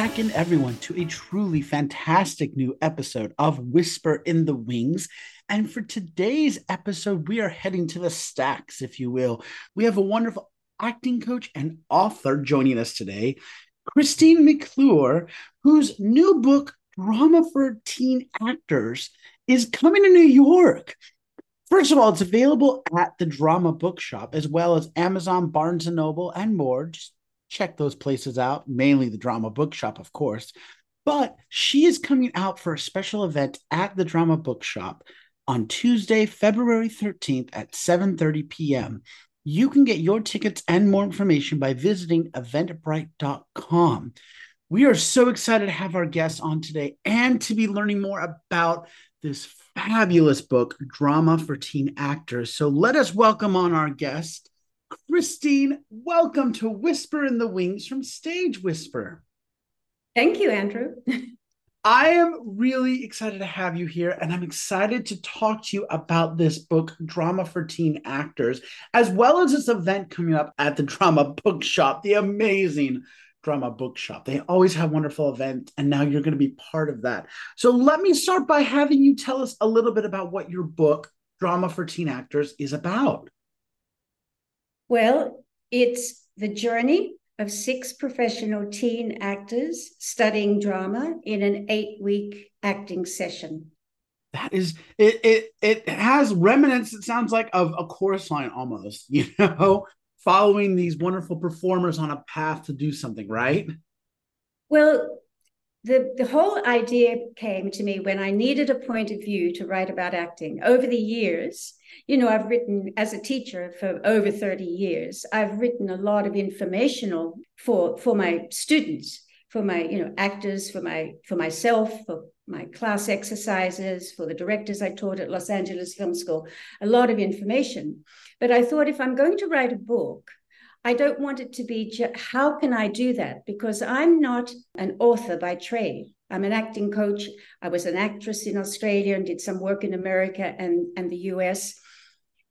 Back in, everyone, to a truly fantastic new episode of Whisper in the Wings. And for today's episode, we are heading to the stacks, if you will. We have a wonderful acting coach and author joining us today, Christine McClure, whose new book, Drama for Teen Actors, is coming to New York. First of all, it's available at the Drama Bookshop as well as Amazon, Barnes and Noble, and more. Just check those places out, mainly the Drama Bookshop, of course. But she is coming out for a special event at the Drama Bookshop on Tuesday, February 13th at 7:30 p.m. You can get your tickets and more information by visiting eventbrite.com. We are so excited to have our guests on today and to be learning more about this fabulous book, Drama for Teen Actors. So let us welcome on our guest, Christine, welcome to Whisper in the Wings from Stage Whisper. Thank you, Andrew. I am really excited to have you here, and I'm excited to talk to you about this book, Drama for Teen Actors, as well as this event coming up at the Drama Bookshop, the amazing Drama Bookshop. They always have wonderful events, and now you're going to be part of that. So let me start by having you tell us a little bit about what your book, Drama for Teen Actors, is about. Well, it's the journey of six professional teen actors studying drama in an eight week acting session. That is it it it has remnants, it sounds like, of a chorus line almost, you know, following these wonderful performers on a path to do something, right? Well, the, the whole idea came to me when I needed a point of view to write about acting. Over the years, you know, I've written as a teacher for over 30 years. I've written a lot of informational for for my students, for my, you know, actors, for my for myself, for my class exercises, for the directors I taught at Los Angeles Film School, a lot of information. But I thought if I'm going to write a book, I don't want it to be, ju- how can I do that? Because I'm not an author by trade. I'm an acting coach. I was an actress in Australia and did some work in America and, and the US.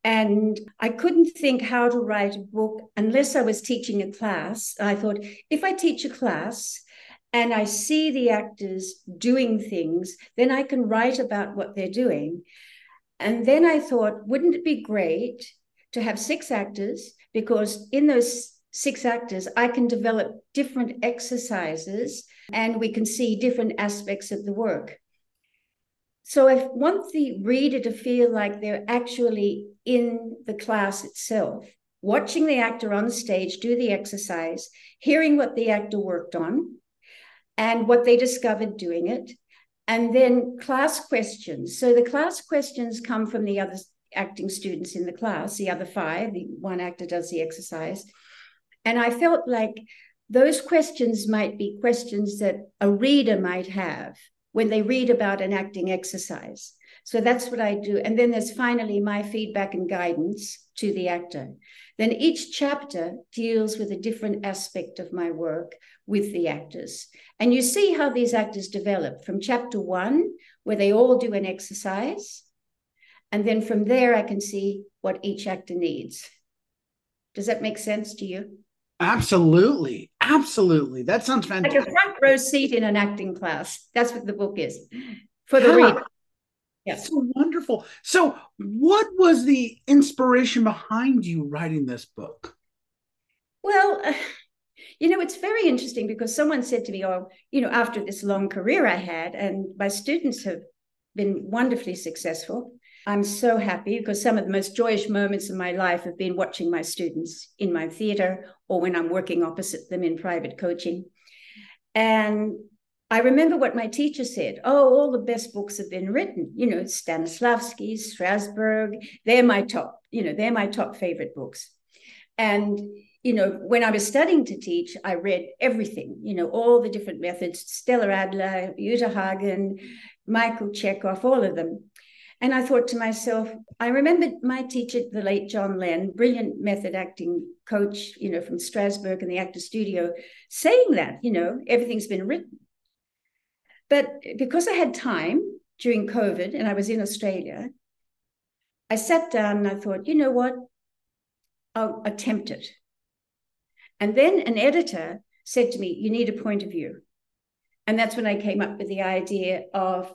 And I couldn't think how to write a book unless I was teaching a class. I thought, if I teach a class and I see the actors doing things, then I can write about what they're doing. And then I thought, wouldn't it be great to have six actors because in those six actors, I can develop different exercises and we can see different aspects of the work. So I want the reader to feel like they're actually in the class itself, watching the actor on stage do the exercise, hearing what the actor worked on and what they discovered doing it, and then class questions. So the class questions come from the other acting students in the class, the other five, the one actor does the exercise. And I felt like those questions might be questions that a reader might have when they read about an acting exercise. So that's what I do. And then there's finally my feedback and guidance to the actor. Then each chapter deals with a different aspect of my work with the actors. And you see how these actors develop from chapter one, where they all do an exercise, and then from there, I can see what each actor needs. Does that make sense to you? Absolutely. Absolutely. That sounds fantastic. Like a front row seat in an acting class. That's what the book is for the yeah. reader. Yeah. So wonderful. So, what was the inspiration behind you writing this book? Well, uh, you know, it's very interesting because someone said to me, Oh, you know, after this long career I had, and my students have been wonderfully successful. I'm so happy because some of the most joyous moments of my life have been watching my students in my theater or when I'm working opposite them in private coaching. And I remember what my teacher said. Oh, all the best books have been written. You know, Stanislavski, Strasberg, they're my top, you know, they're my top favorite books. And, you know, when I was studying to teach, I read everything, you know, all the different methods, Stella Adler, Uta Hagen, Michael Chekhov, all of them. And I thought to myself, I remembered my teacher, the late John Lenn, brilliant method acting coach, you know, from Strasberg and the Actor Studio, saying that, you know, everything's been written. But because I had time during COVID and I was in Australia, I sat down and I thought, you know what? I'll attempt it. And then an editor said to me, You need a point of view. And that's when I came up with the idea of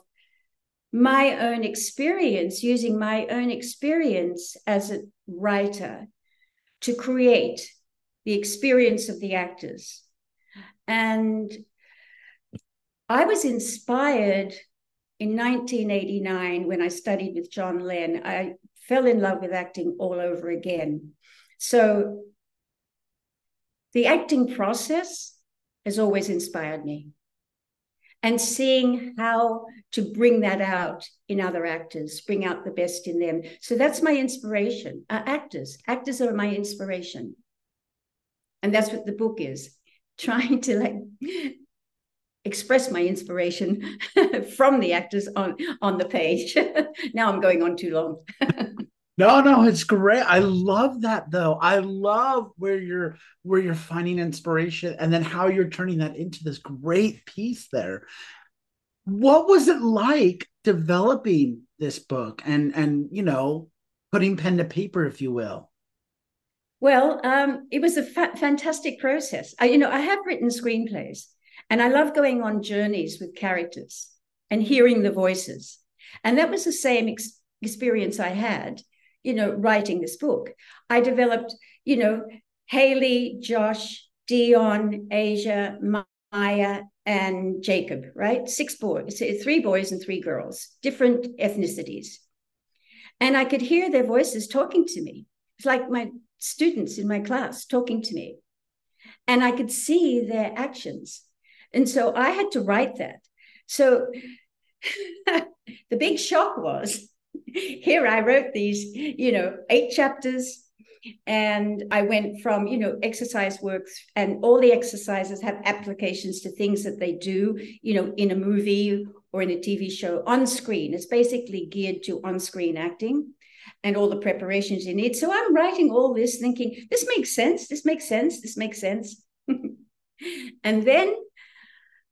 my own experience, using my own experience as a writer to create the experience of the actors. And I was inspired in 1989 when I studied with John Lenn. I fell in love with acting all over again. So the acting process has always inspired me and seeing how to bring that out in other actors, bring out the best in them. So that's my inspiration. Uh, actors, actors are my inspiration, and that's what the book is, trying to like express my inspiration from the actors on on the page. now I'm going on too long. No, no, it's great. I love that though. I love where you're where you're finding inspiration and then how you're turning that into this great piece there. What was it like developing this book and and you know, putting pen to paper if you will? Well, um, it was a fa- fantastic process. I, you know, I have written screenplays, and I love going on journeys with characters and hearing the voices. And that was the same ex- experience I had you know, writing this book. I developed, you know, Haley, Josh, Dion, Asia, Maya, and Jacob, right? Six boys, three boys and three girls, different ethnicities. And I could hear their voices talking to me. It's like my students in my class talking to me. And I could see their actions. And so I had to write that. So the big shock was here I wrote these, you know, eight chapters. And I went from, you know, exercise works, and all the exercises have applications to things that they do, you know, in a movie or in a TV show on screen. It's basically geared to on screen acting and all the preparations you need. So I'm writing all this thinking, this makes sense, this makes sense, this makes sense. and then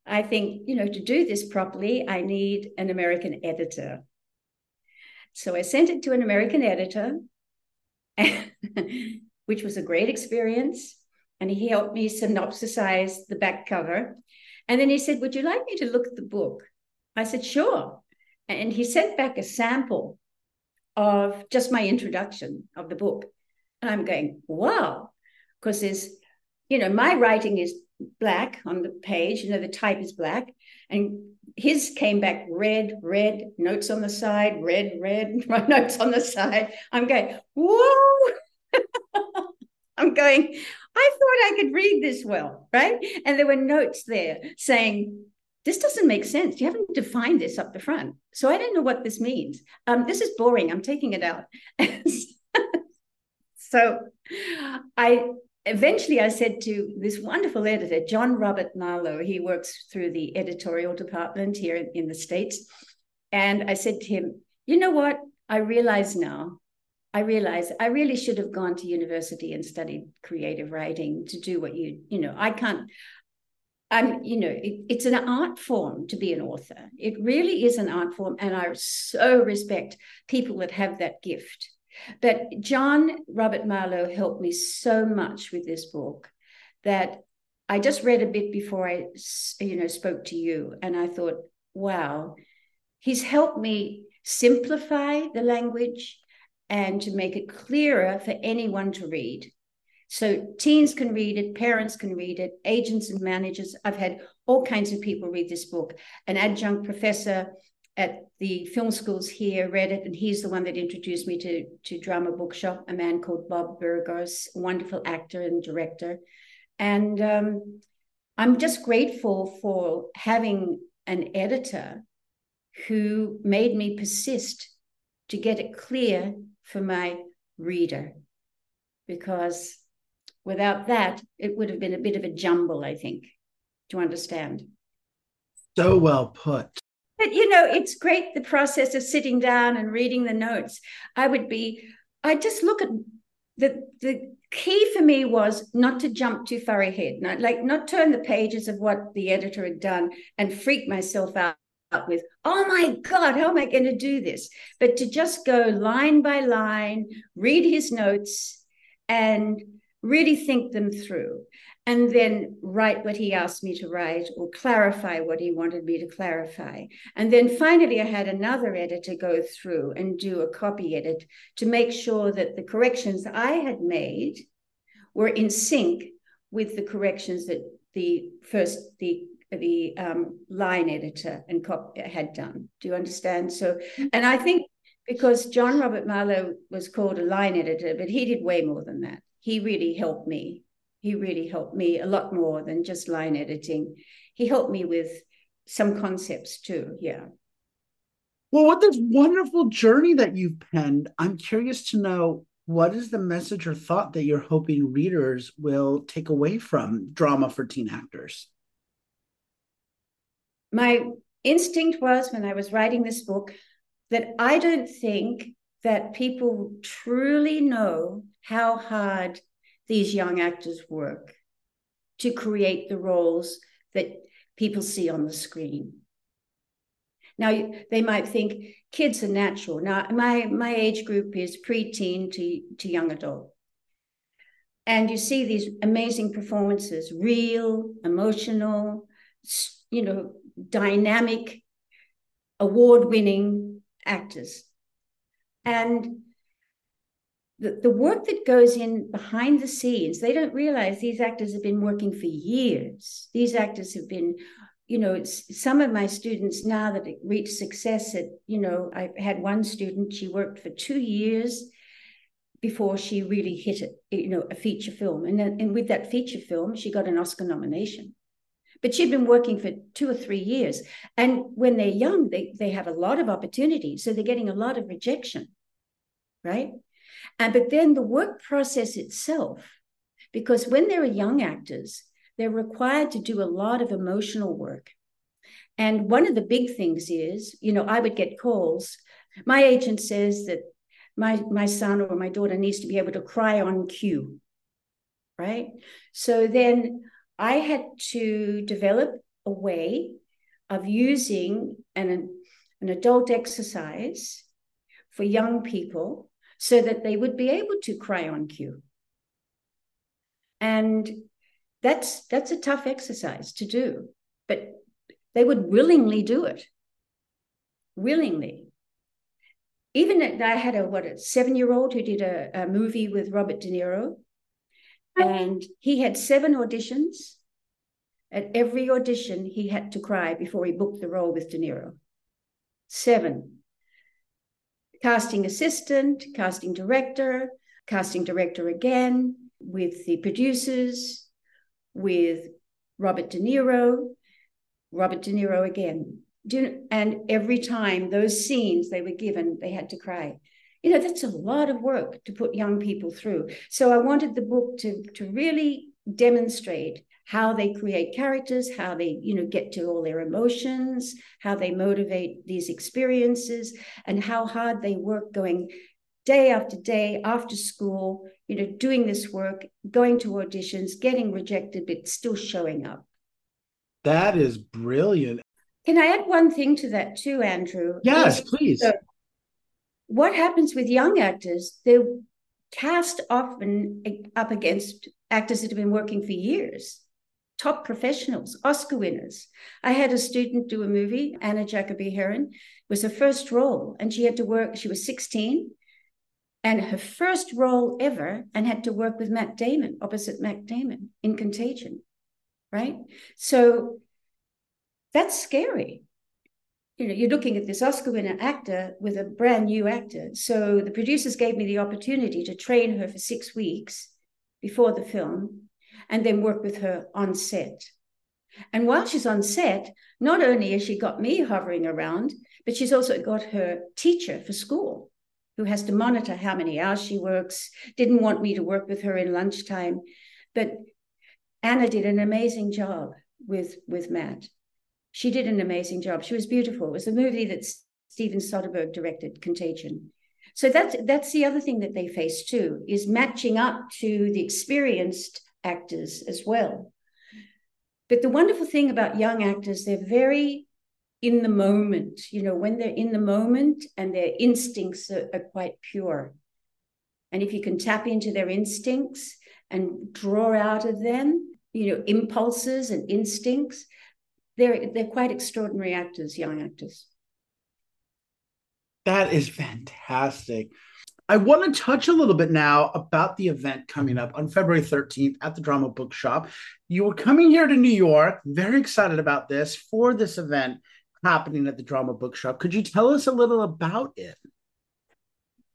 I think, you know, to do this properly, I need an American editor. So I sent it to an American editor, which was a great experience. And he helped me synopsisize the back cover. And then he said, Would you like me to look at the book? I said, Sure. And he sent back a sample of just my introduction of the book. And I'm going, Wow. Because there's, you know, my writing is black on the page, you know, the type is black. And his came back red, red, notes on the side, red, red, notes on the side. I'm going, whoa. I'm going, I thought I could read this well, right? And there were notes there saying, this doesn't make sense. You haven't defined this up the front. So I don't know what this means. Um, this is boring. I'm taking it out. so I eventually I said to this wonderful editor, John Robert Marlowe, he works through the editorial department here in, the States. And I said to him, you know what? I realize now, I realize I really should have gone to university and studied creative writing to do what you, you know, I can't. I'm, you know, it, it's an art form to be an author. It really is an art form. And I so respect people that have that gift but John Robert Marlowe helped me so much with this book that I just read a bit before I, you know, spoke to you, and I thought, wow, he's helped me simplify the language and to make it clearer for anyone to read. So teens can read it, parents can read it, agents and managers. I've had all kinds of people read this book. An adjunct professor at the film schools here read it, and he's the one that introduced me to to Drama Bookshop. A man called Bob Burgos, wonderful actor and director, and um, I'm just grateful for having an editor who made me persist to get it clear for my reader, because without that, it would have been a bit of a jumble. I think to understand. So well put. But you know, it's great the process of sitting down and reading the notes. I would be, I just look at the the key for me was not to jump too far ahead, not like not turn the pages of what the editor had done and freak myself out with, oh my God, how am I going to do this? But to just go line by line, read his notes, and really think them through. And then write what he asked me to write or clarify what he wanted me to clarify. And then finally, I had another editor go through and do a copy edit to make sure that the corrections I had made were in sync with the corrections that the first, the the um, line editor and cop had done. Do you understand? So, and I think because John Robert Marlowe was called a line editor, but he did way more than that. He really helped me he really helped me a lot more than just line editing. He helped me with some concepts too. Yeah. Well, with this wonderful journey that you've penned, I'm curious to know what is the message or thought that you're hoping readers will take away from drama for teen actors? My instinct was when I was writing this book that I don't think that people truly know how hard these young actors work to create the roles that people see on the screen. Now they might think kids are natural. Now my my age group is preteen to, to young adult. And you see these amazing performances, real, emotional, you know, dynamic, award-winning actors. And the, work that goes in behind the scenes, they don't realize these actors have been working for years. These actors have been, you know, it's some of my students now that reach success at, you know, I had one student, she worked for two years before she really hit it, you know, a feature film. And then, and with that feature film, she got an Oscar nomination. But she'd been working for two or three years. And when they're young, they, they have a lot of opportunities. So they're getting a lot of rejection, right? And but then the work process itself, because when they're young actors, they're required to do a lot of emotional work. And one of the big things is, you know, I would get calls. My agent says that my my son or my daughter needs to be able to cry on cue. Right. So then I had to develop a way of using an, an adult exercise for young people so that they would be able to cry on cue. And that's that's a tough exercise to do, but they would willingly do it. Willingly. Even I had a what a seven-year-old who did a, a movie with Robert De Niro, and he had seven auditions. At every audition, he had to cry before he booked the role with De Niro. Seven casting assistant, casting director, casting director again, with the producers, with Robert De Niro, Robert De Niro again. Do And every time those scenes they were given, they had to cry. You know, that's a lot of work to put young people through. So I wanted the book to, to really demonstrate how they create characters, how they, you know, get to all their emotions, how they motivate these experiences, and how hard they work going day after day after school, you know, doing this work, going to auditions, getting rejected, but still showing up. That is brilliant. Can I add one thing to that too, Andrew? Yes, please. So what happens with young actors? They're cast often up against actors that have been working for years top professionals, Oscar winners. I had a student do a movie, Anna Jacoby Heron, was her first role, and she had to work, she was 16, and her first role ever, and had to work with Matt Damon, opposite Matt Damon in Contagion, right? So that's scary. You know, you're looking at this Oscar winner actor with a brand new actor. So the producers gave me the opportunity to train her for six weeks before the film and then work with her on set. And while she's on set, not only has she got me hovering around, but she's also got her teacher for school who has to monitor how many hours she works, didn't want me to work with her in lunchtime. But Anna did an amazing job with, with Matt. She did an amazing job. She was beautiful. It was a movie that Steven Soderbergh directed, Contagion. So that's that's the other thing that they face too, is matching up to the experienced actors as well. But the wonderful thing about young actors, they're very in the moment. You know, when they're in the moment and their instincts are, are quite pure. And if you can tap into their instincts and draw out of them, you know, impulses and instincts. They're they're quite extraordinary actors, young actors. That is fantastic. I want to touch a little bit now about the event coming up on February 13th at the Drama Bookshop. You were coming here to New York, very excited about this for this event happening at the Drama Bookshop. Could you tell us a little about it?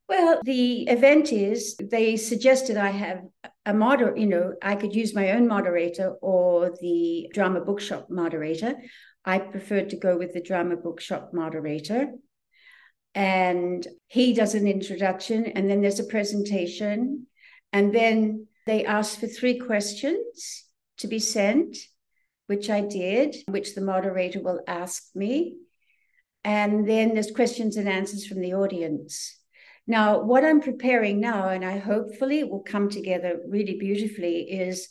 Well, the event is they suggested I have a moderator, you know, I could use my own moderator or the drama bookshop moderator. I preferred to go with the drama bookshop moderator. And he does an introduction, and then there's a presentation. And then they ask for three questions to be sent, which I did, which the moderator will ask me. And then there's questions and answers from the audience. Now, what I'm preparing now, and I hopefully will come together really beautifully, is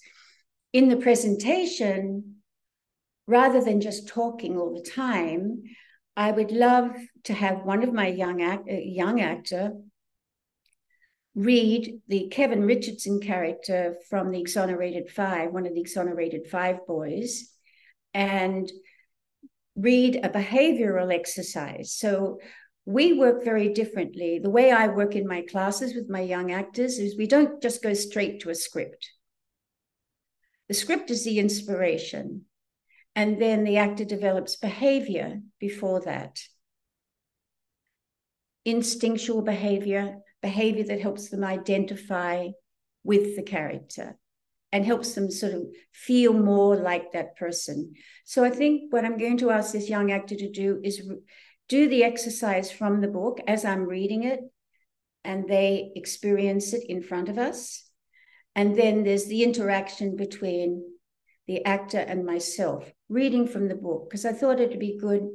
in the presentation, rather than just talking all the time, I would love to have one of my young act, uh, young actor read the Kevin Richardson character from the Exonerated Five, one of the Exonerated Five boys, and read a behavioral exercise. So we work very differently. The way I work in my classes with my young actors is we don't just go straight to a script. The script is the inspiration, and then the actor develops behavior before that. Instinctual behavior, behavior that helps them identify with the character and helps them sort of feel more like that person. So I think what I'm going to ask this young actor to do is do the exercise from the book as I'm reading it, and they experience it in front of us. And then there's the interaction between the actor and myself, reading from the book, because I thought it'd be good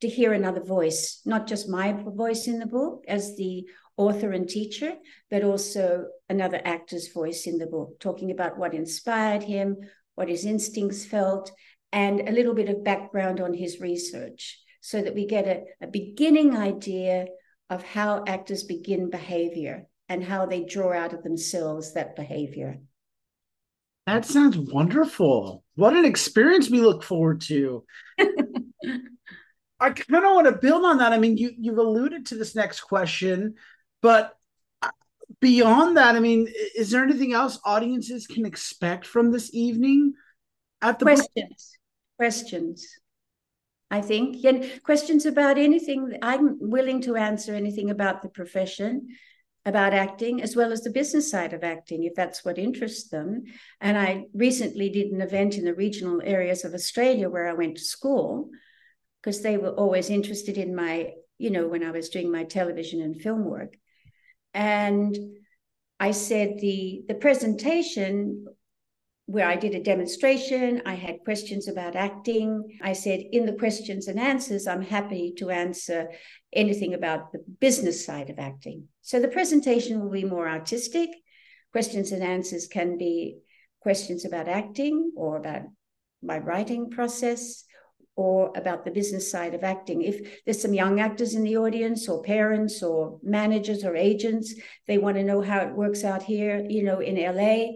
to hear another voice, not just my voice in the book as the author and teacher, but also another actor's voice in the book, talking about what inspired him, what his instincts felt, and a little bit of background on his research so that we get a, a beginning idea of how actors begin behavior and how they draw out of themselves that behavior. That sounds wonderful. What an experience we look forward to. I kind of want to build on that. I mean, you you've alluded to this next question, but uh, beyond that, I mean, is there anything else audiences can expect from this evening at the questions? Book? Questions. I think. And questions about anything, I'm willing to answer anything about the profession, about acting, as well as the business side of acting, if that's what interests them. And I recently did an event in the regional areas of Australia where I went to school because they were always interested in my, you know, when I was doing my television and film work. And I said the the presentation where I did a demonstration. I had questions about acting. I said, in the questions and answers, I'm happy to answer anything about the business side of acting. So the presentation will be more artistic. Questions and answers can be questions about acting or about my writing process or about the business side of acting. If there's some young actors in the audience or parents or managers or agents, they want to know how it works out here, you know, in LA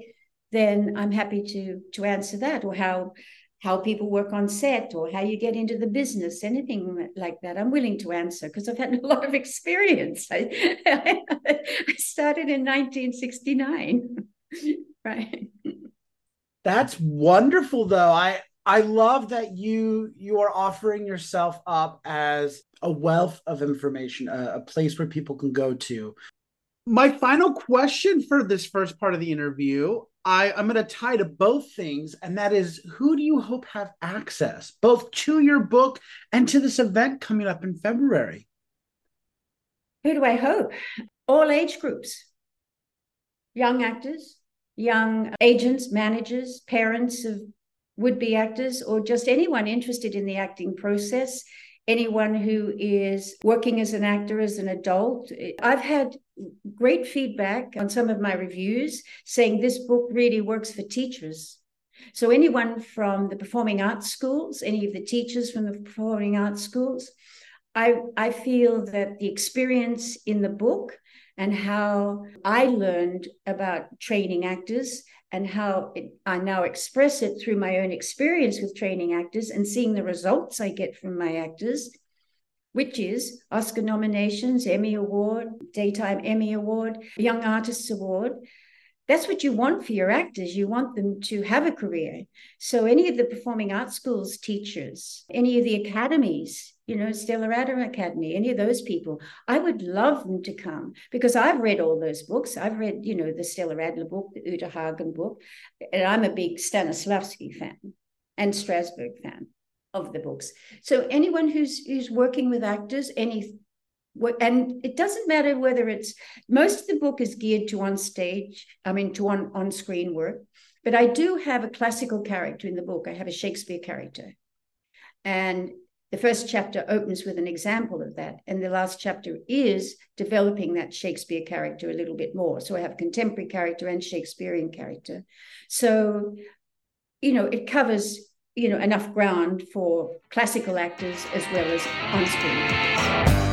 then I'm happy to to answer that or how how people work on set or how you get into the business, anything like that. I'm willing to answer because I've had a lot of experience. I, I started in 1969. right. That's wonderful though. I I love that you you are offering yourself up as a wealth of information, a, a place where people can go to. My final question for this first part of the interview I, I'm going to tie to both things, and that is who do you hope have access both to your book and to this event coming up in February? Who do I hope? All age groups, young actors, young agents, managers, parents of would be actors, or just anyone interested in the acting process anyone who is working as an actor as an adult. I've had great feedback on some of my reviews saying this book really works for teachers. So, anyone from the performing arts schools, any of the teachers from the performing arts schools, I, I feel that the experience in the book and how I learned about training actors and how it, I now express it through my own experience with training actors and seeing the results I get from my actors, which is Oscar nominations, Emmy Award, Daytime Emmy Award, Young Artists Award. That's what you want for your actors. You want them to have a career. So, any of the performing arts schools teachers, any of the academies, you know, Stella Adler Academy, any of those people, I would love them to come because I've read all those books. I've read, you know, the Stella Adler book, the Uta Hagen book, and I'm a big Stanislavski fan and Strasberg fan of the books. So anyone who's who's working with actors, any and it doesn't matter whether it's most of the book is geared to on stage i mean to on on screen work but i do have a classical character in the book. I have a shakespeare character. And the first chapter opens with an example of that and the last chapter is developing that shakespeare character a little bit more. So i have contemporary character and shakespearean character. So you know it covers you know enough ground for classical actors as well as on screen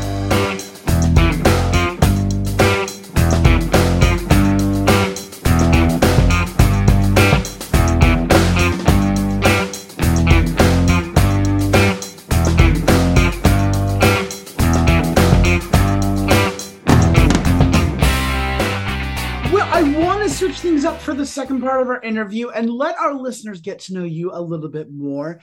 for the second part of our interview and let our listeners get to know you a little bit more.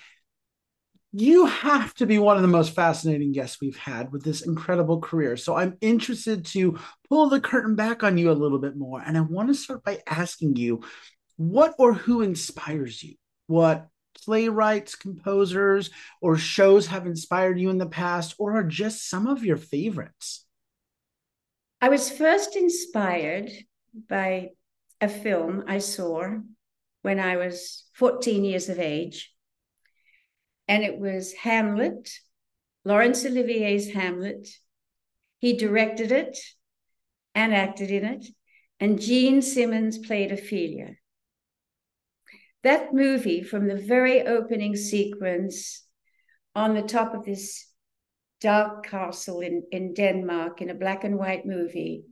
You have to be one of the most fascinating guests we've had with this incredible career. So I'm interested to pull the curtain back on you a little bit more. And I want to start by asking you what or who inspires you? What playwrights, composers, or shows have inspired you in the past, or are just some of your favorites? I was first inspired by a film I saw when I was 14 years of age. And it was Hamlet, Laurence Olivier's Hamlet. He directed it and acted in it. And Jean Simmons played Ophelia. That movie, from the very opening sequence on the top of this dark castle in, in Denmark in a black and white movie,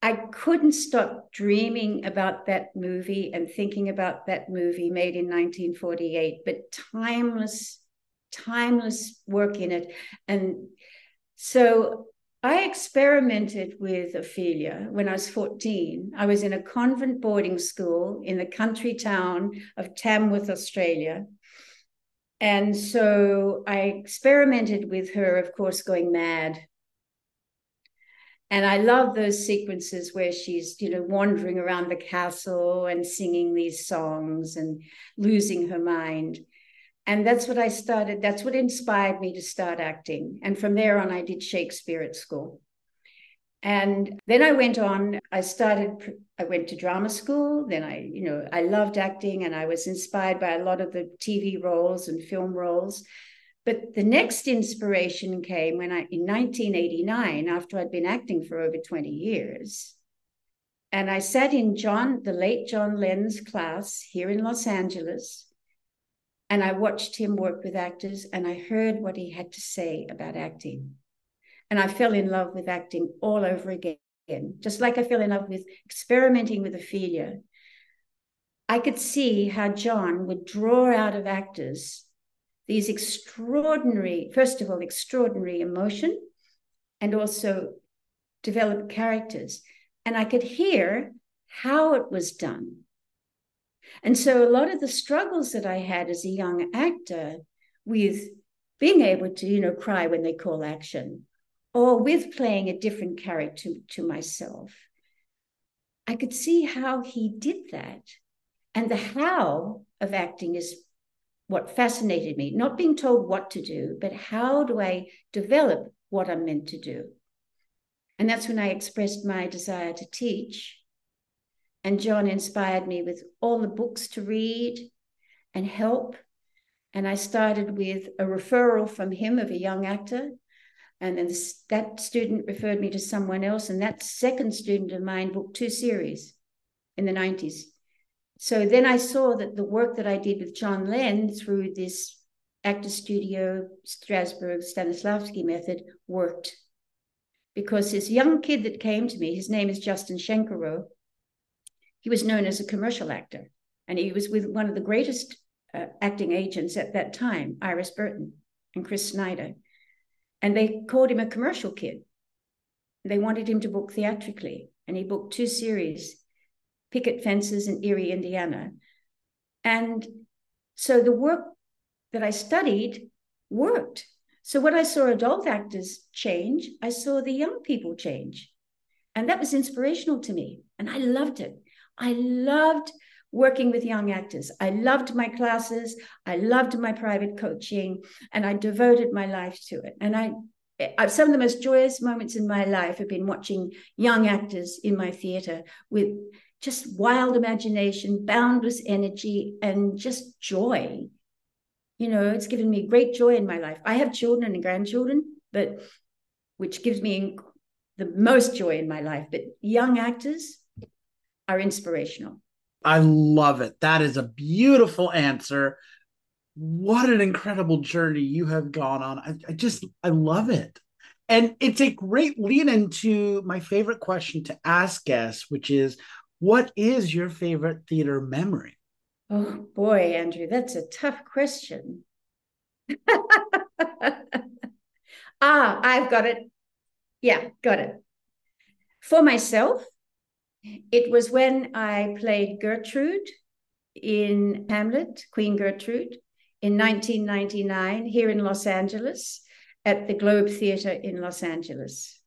I couldn't stop dreaming about that movie and thinking about that movie made in 1948, but timeless, timeless work in it. And so I experimented with Ophelia when I was 14. I was in a convent boarding school in the country town of Tamworth, Australia. And so I experimented with her, of course, going mad and I love those sequences where she's, you know, wandering around the castle and singing these songs and losing her mind. And that's what I started, that's what inspired me to start acting. And from there on, I did Shakespeare at school. And then I went on, I started, I went to drama school. Then I, you know, I loved acting and I was inspired by a lot of the TV roles and film roles. But the next inspiration came when I, in 1989, after I'd been acting for over 20 years. And I sat in John, the late John Lenn's class here in Los Angeles. And I watched him work with actors and I heard what he had to say about acting. And I fell in love with acting all over again, just like I fell in love with experimenting with Ophelia. I could see how John would draw out of actors these extraordinary, first of all, extraordinary emotion and also develop characters. And I could hear how it was done. And so a lot of the struggles that I had as a young actor with being able to, you know, cry when they call action, or with playing a different character to myself, I could see how he did that. And the how of acting is what fascinated me, not being told what to do, but how do I develop what I'm meant to do? And that's when I expressed my desire to teach. And John inspired me with all the books to read and help. And I started with a referral from him of a young actor. And then that student referred me to someone else. And that second student of mine booked two series in the 90s. So then I saw that the work that I did with John Lenn through this actor studio Strasberg Stanislavski method worked because this young kid that came to me, his name is Justin Shenkarow, he was known as a commercial actor. And he was with one of the greatest uh, acting agents at that time, Iris Burton and Chris Snyder. And they called him a commercial kid. They wanted him to book theatrically. And he booked two series Picket Fences in Erie, Indiana. And so the work that I studied worked. So when I saw adult actors change, I saw the young people change. And that was inspirational to me. And I loved it. I loved working with young actors. I loved my classes. I loved my private coaching, and I devoted my life to it. And I, some of the most joyous moments in my life have been watching young actors in my theater with just wild imagination, boundless energy, and just joy. You know, it's given me great joy in my life. I have children and grandchildren, but which gives me the most joy in my life. But young actors are inspirational. I love it. That is a beautiful answer. What an incredible journey you have gone on. I, I just, I love it. And it's a great lead into my favorite question to ask guests, which is what is your favorite theater memory? Oh boy, Andrew, that's a tough question. ah, I've got it. Yeah, got it. For myself, it was when I played Gertrude in Hamlet, Queen Gertrude, in 1999 here in Los Angeles at the Globe Theatre in Los Angeles.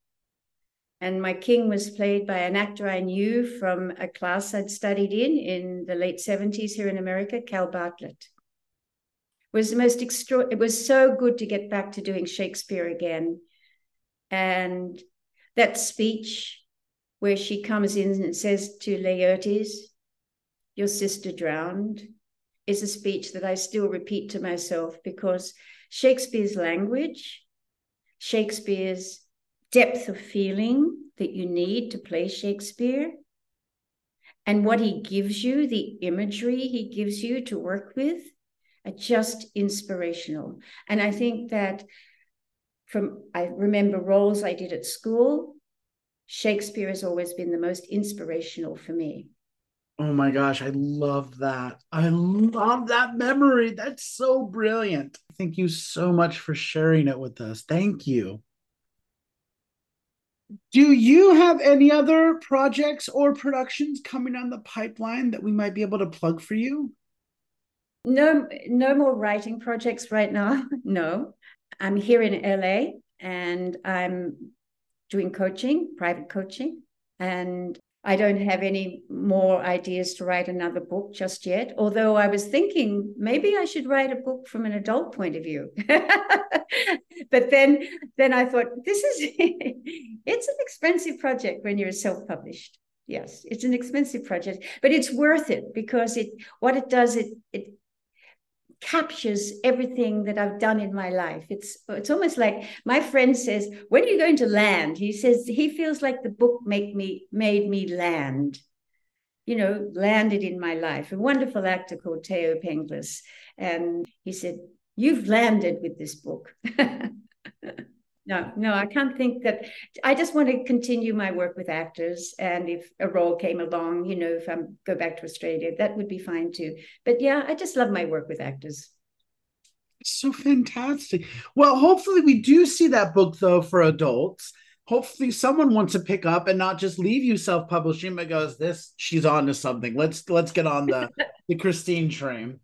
And my king was played by an actor I knew from a class I'd studied in in the late 70s here in America, Cal Bartlett. It was the most extra it was so good to get back to doing Shakespeare again. And that speech where she comes in and says to Laertes, Your sister drowned, is a speech that I still repeat to myself because Shakespeare's language, Shakespeare's depth of feeling that you need to play Shakespeare and what he gives you, the imagery he gives you to work with, are just inspirational. And I think that from I remember roles I did at school, Shakespeare has always been the most inspirational for me. Oh my gosh, I love that. I love that memory. That's so brilliant. Thank you so much for sharing it with us. Thank you. Do you have any other projects or productions coming on the pipeline that we might be able to plug for you? No, no more writing projects right now. No. I'm here in LA and I'm doing coaching, private coaching. And I don't have any more ideas to write another book just yet. Although I was thinking maybe I should write a book from an adult point of view. but then then I thought this is it's an expensive project when you're self-published. Yes, it's an expensive project, but it's worth it because it what it does it it captures everything that I've done in my life. It's it's almost like my friend says, "When are you going to land?" He says he feels like the book make me made me land. You know, landed in my life. A wonderful actor called Theo Penglis, and he said, "You've landed with this book." no, no, I can't think that. I just want to continue my work with actors, and if a role came along, you know, if I go back to Australia, that would be fine too. But yeah, I just love my work with actors. So fantastic. Well, hopefully, we do see that book though for adults. Hopefully, someone wants to pick up and not just leave you self-publishing, but goes, "This, she's on to something. Let's let's get on the the Christine train."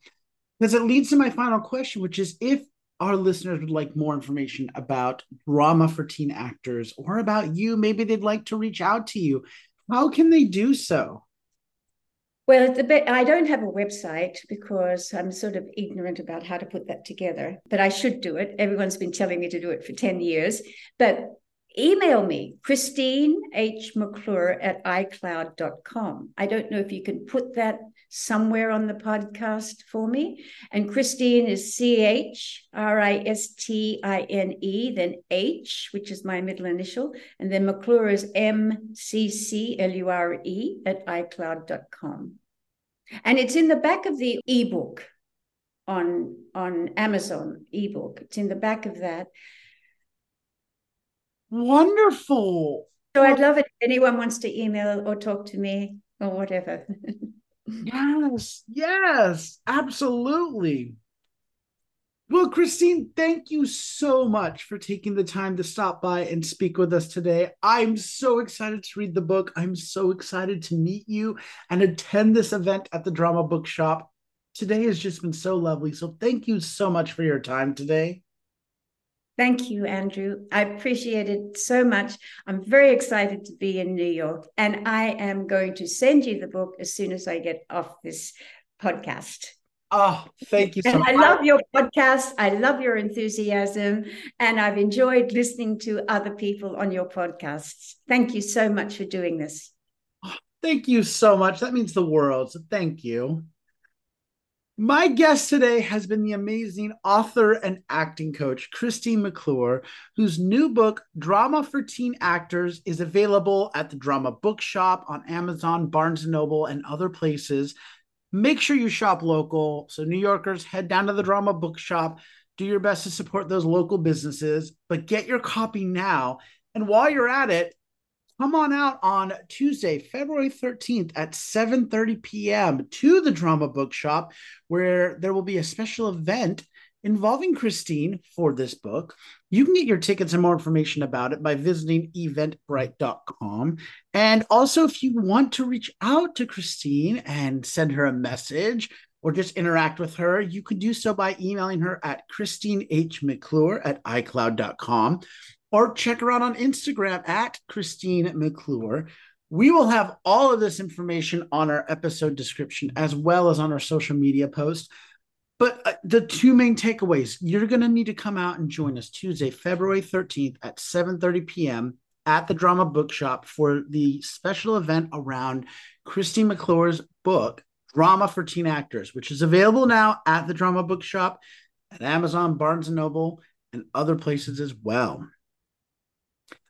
Because it leads to my final question, which is if our listeners would like more information about drama for teen actors or about you, maybe they'd like to reach out to you. How can they do so? Well, I don't have a website because I'm sort of ignorant about how to put that together, but I should do it. Everyone's been telling me to do it for 10 years. But email me, Christine H. McClure at iCloud.com. I don't know if you can put that somewhere on the podcast for me. And Christine is C H R I S T I N E, then H, which is my middle initial, and then McClure is M C C L U R E at iCloud.com. And it's in the back of the ebook on on Amazon ebook. It's in the back of that. Wonderful. So I'd love it if anyone wants to email or talk to me or whatever. yes, yes, absolutely. Well, Christine, thank you so much for taking the time to stop by and speak with us today. I'm so excited to read the book. I'm so excited to meet you and attend this event at the Drama Bookshop. Today has just been so lovely. So, thank you so much for your time today. Thank you, Andrew. I appreciate it so much. I'm very excited to be in New York, and I am going to send you the book as soon as I get off this podcast. Oh, thank you so and much. I love your podcast. I love your enthusiasm. And I've enjoyed listening to other people on your podcasts. Thank you so much for doing this. Oh, thank you so much. That means the world. So thank you. My guest today has been the amazing author and acting coach, Christine McClure, whose new book, Drama for Teen Actors, is available at the Drama Bookshop on Amazon, Barnes & Noble, and other places make sure you shop local. So, New Yorkers, head down to the drama bookshop, do your best to support those local businesses, but get your copy now. And while you're at it, come on out on Tuesday, February 13th at 7:30 p.m. to the Drama Bookshop where there will be a special event involving Christine for this book. You can get your tickets and more information about it by visiting eventbrite.com. And also, if you want to reach out to Christine and send her a message or just interact with her, you can do so by emailing her at christinehmcclure at icloud.com or check her out on Instagram at Christine McClure. We will have all of this information on our episode description as well as on our social media post. But uh, the two main takeaways, you're going to need to come out and join us Tuesday, February 13th at 7:30 p.m. at the Drama Bookshop for the special event around Christine McClure's book Drama for Teen Actors, which is available now at the Drama Bookshop, at Amazon, Barnes and Noble, and other places as well.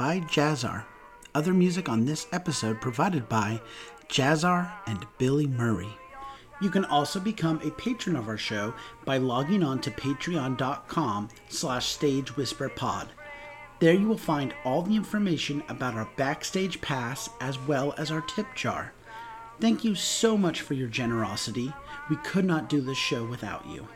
by Jazzar. Other music on this episode provided by Jazzar and Billy Murray. You can also become a patron of our show by logging on to patreon.com slash stagewhisperpod. There you will find all the information about our backstage pass as well as our tip jar. Thank you so much for your generosity. We could not do this show without you.